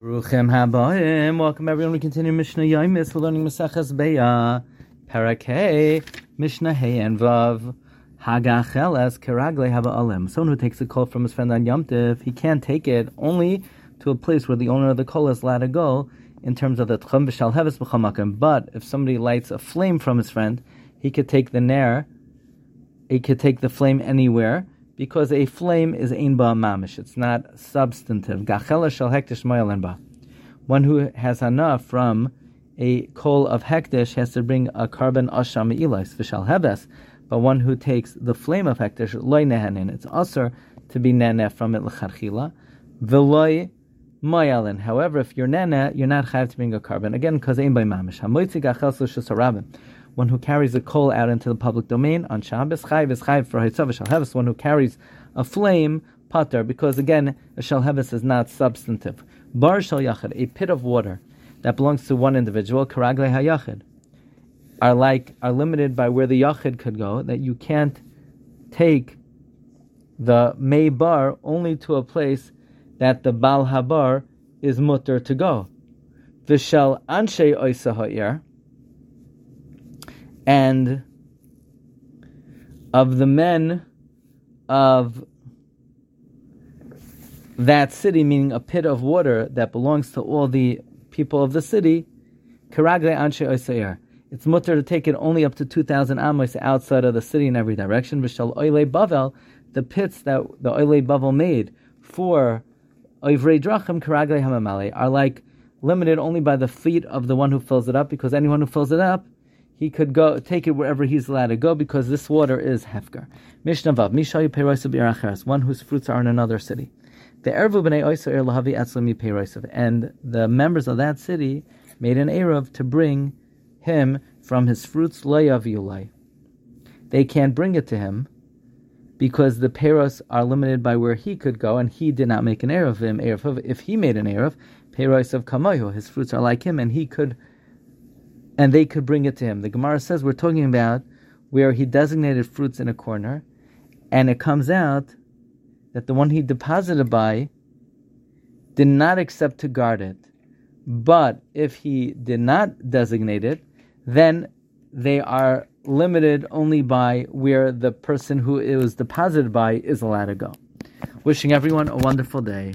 Ruchem habayim. Welcome everyone. We continue Mishnah Yomis. We're learning Maseches Beitza, Parakeh, Mishnah Hey and Vav. Hagacheles keragle haba alim. Someone who takes a call from his friend on Yom Tiv, he can't take it only to a place where the owner of the call is allowed to go in terms of the tchum v'shal heves b'chamakim. But if somebody lights a flame from his friend, he could take the nair, he could take the flame anywhere because a flame is ein ba mamish. It's not substantive. Gachela shel hektish ba. One who has enough from a coal of hektish has to bring a korban asham ilis v'shal hebes. But one who takes the flame of hektish loy nehenin. It's also to be nene from it l'charchila. V'loy mayalin. However, if you're nene, you're not chayav to bring a korban again because ein ba mamish. Hamoitzi gachel shusarabim one who carries a coal out into the public domain on Shabbos, chayv is chayv for Hitzav Shalheves, one who carries a flame, pater, because again, a is not substantive. Bar Shal Yachid, a pit of water that belongs to one individual, Karagle HaYachid, are like, are limited by where the Yachid could go, that you can't take the May bar only to a place that the Bal Habar is mutter to go. Vishal Anshe Oisa Ha'ir, and of the men of that city, meaning a pit of water that belongs to all the people of the city, Karagle Anshe Oisayer. It's mutter to take it only up to 2,000 amos outside of the city in every direction. Vishal Oile Bavel, the pits that the Oile Bavel made for Oivrei Drachim Karagle Hamamale are like limited only by the feet of the one who fills it up, because anyone who fills it up he could go take it wherever he's allowed to go because this water is hefker. Mishnah Vav, Mishayu Peirosav one whose fruits are in another city. The Ervu b'nei Oyser Lahavi Atzlami Peirosav, and the members of that city made an Erev to bring him from his fruits Loyav They can't bring it to him because the Peros are limited by where he could go, and he did not make an Erev of him. If he made an Erev, Peiros of Kamoyo, his fruits are like him, and he could and they could bring it to him. The Gemara says we're talking about where he designated fruits in a corner, and it comes out that the one he deposited by did not accept to guard it. But if he did not designate it, then they are limited only by where the person who it was deposited by is allowed to go. Wishing everyone a wonderful day.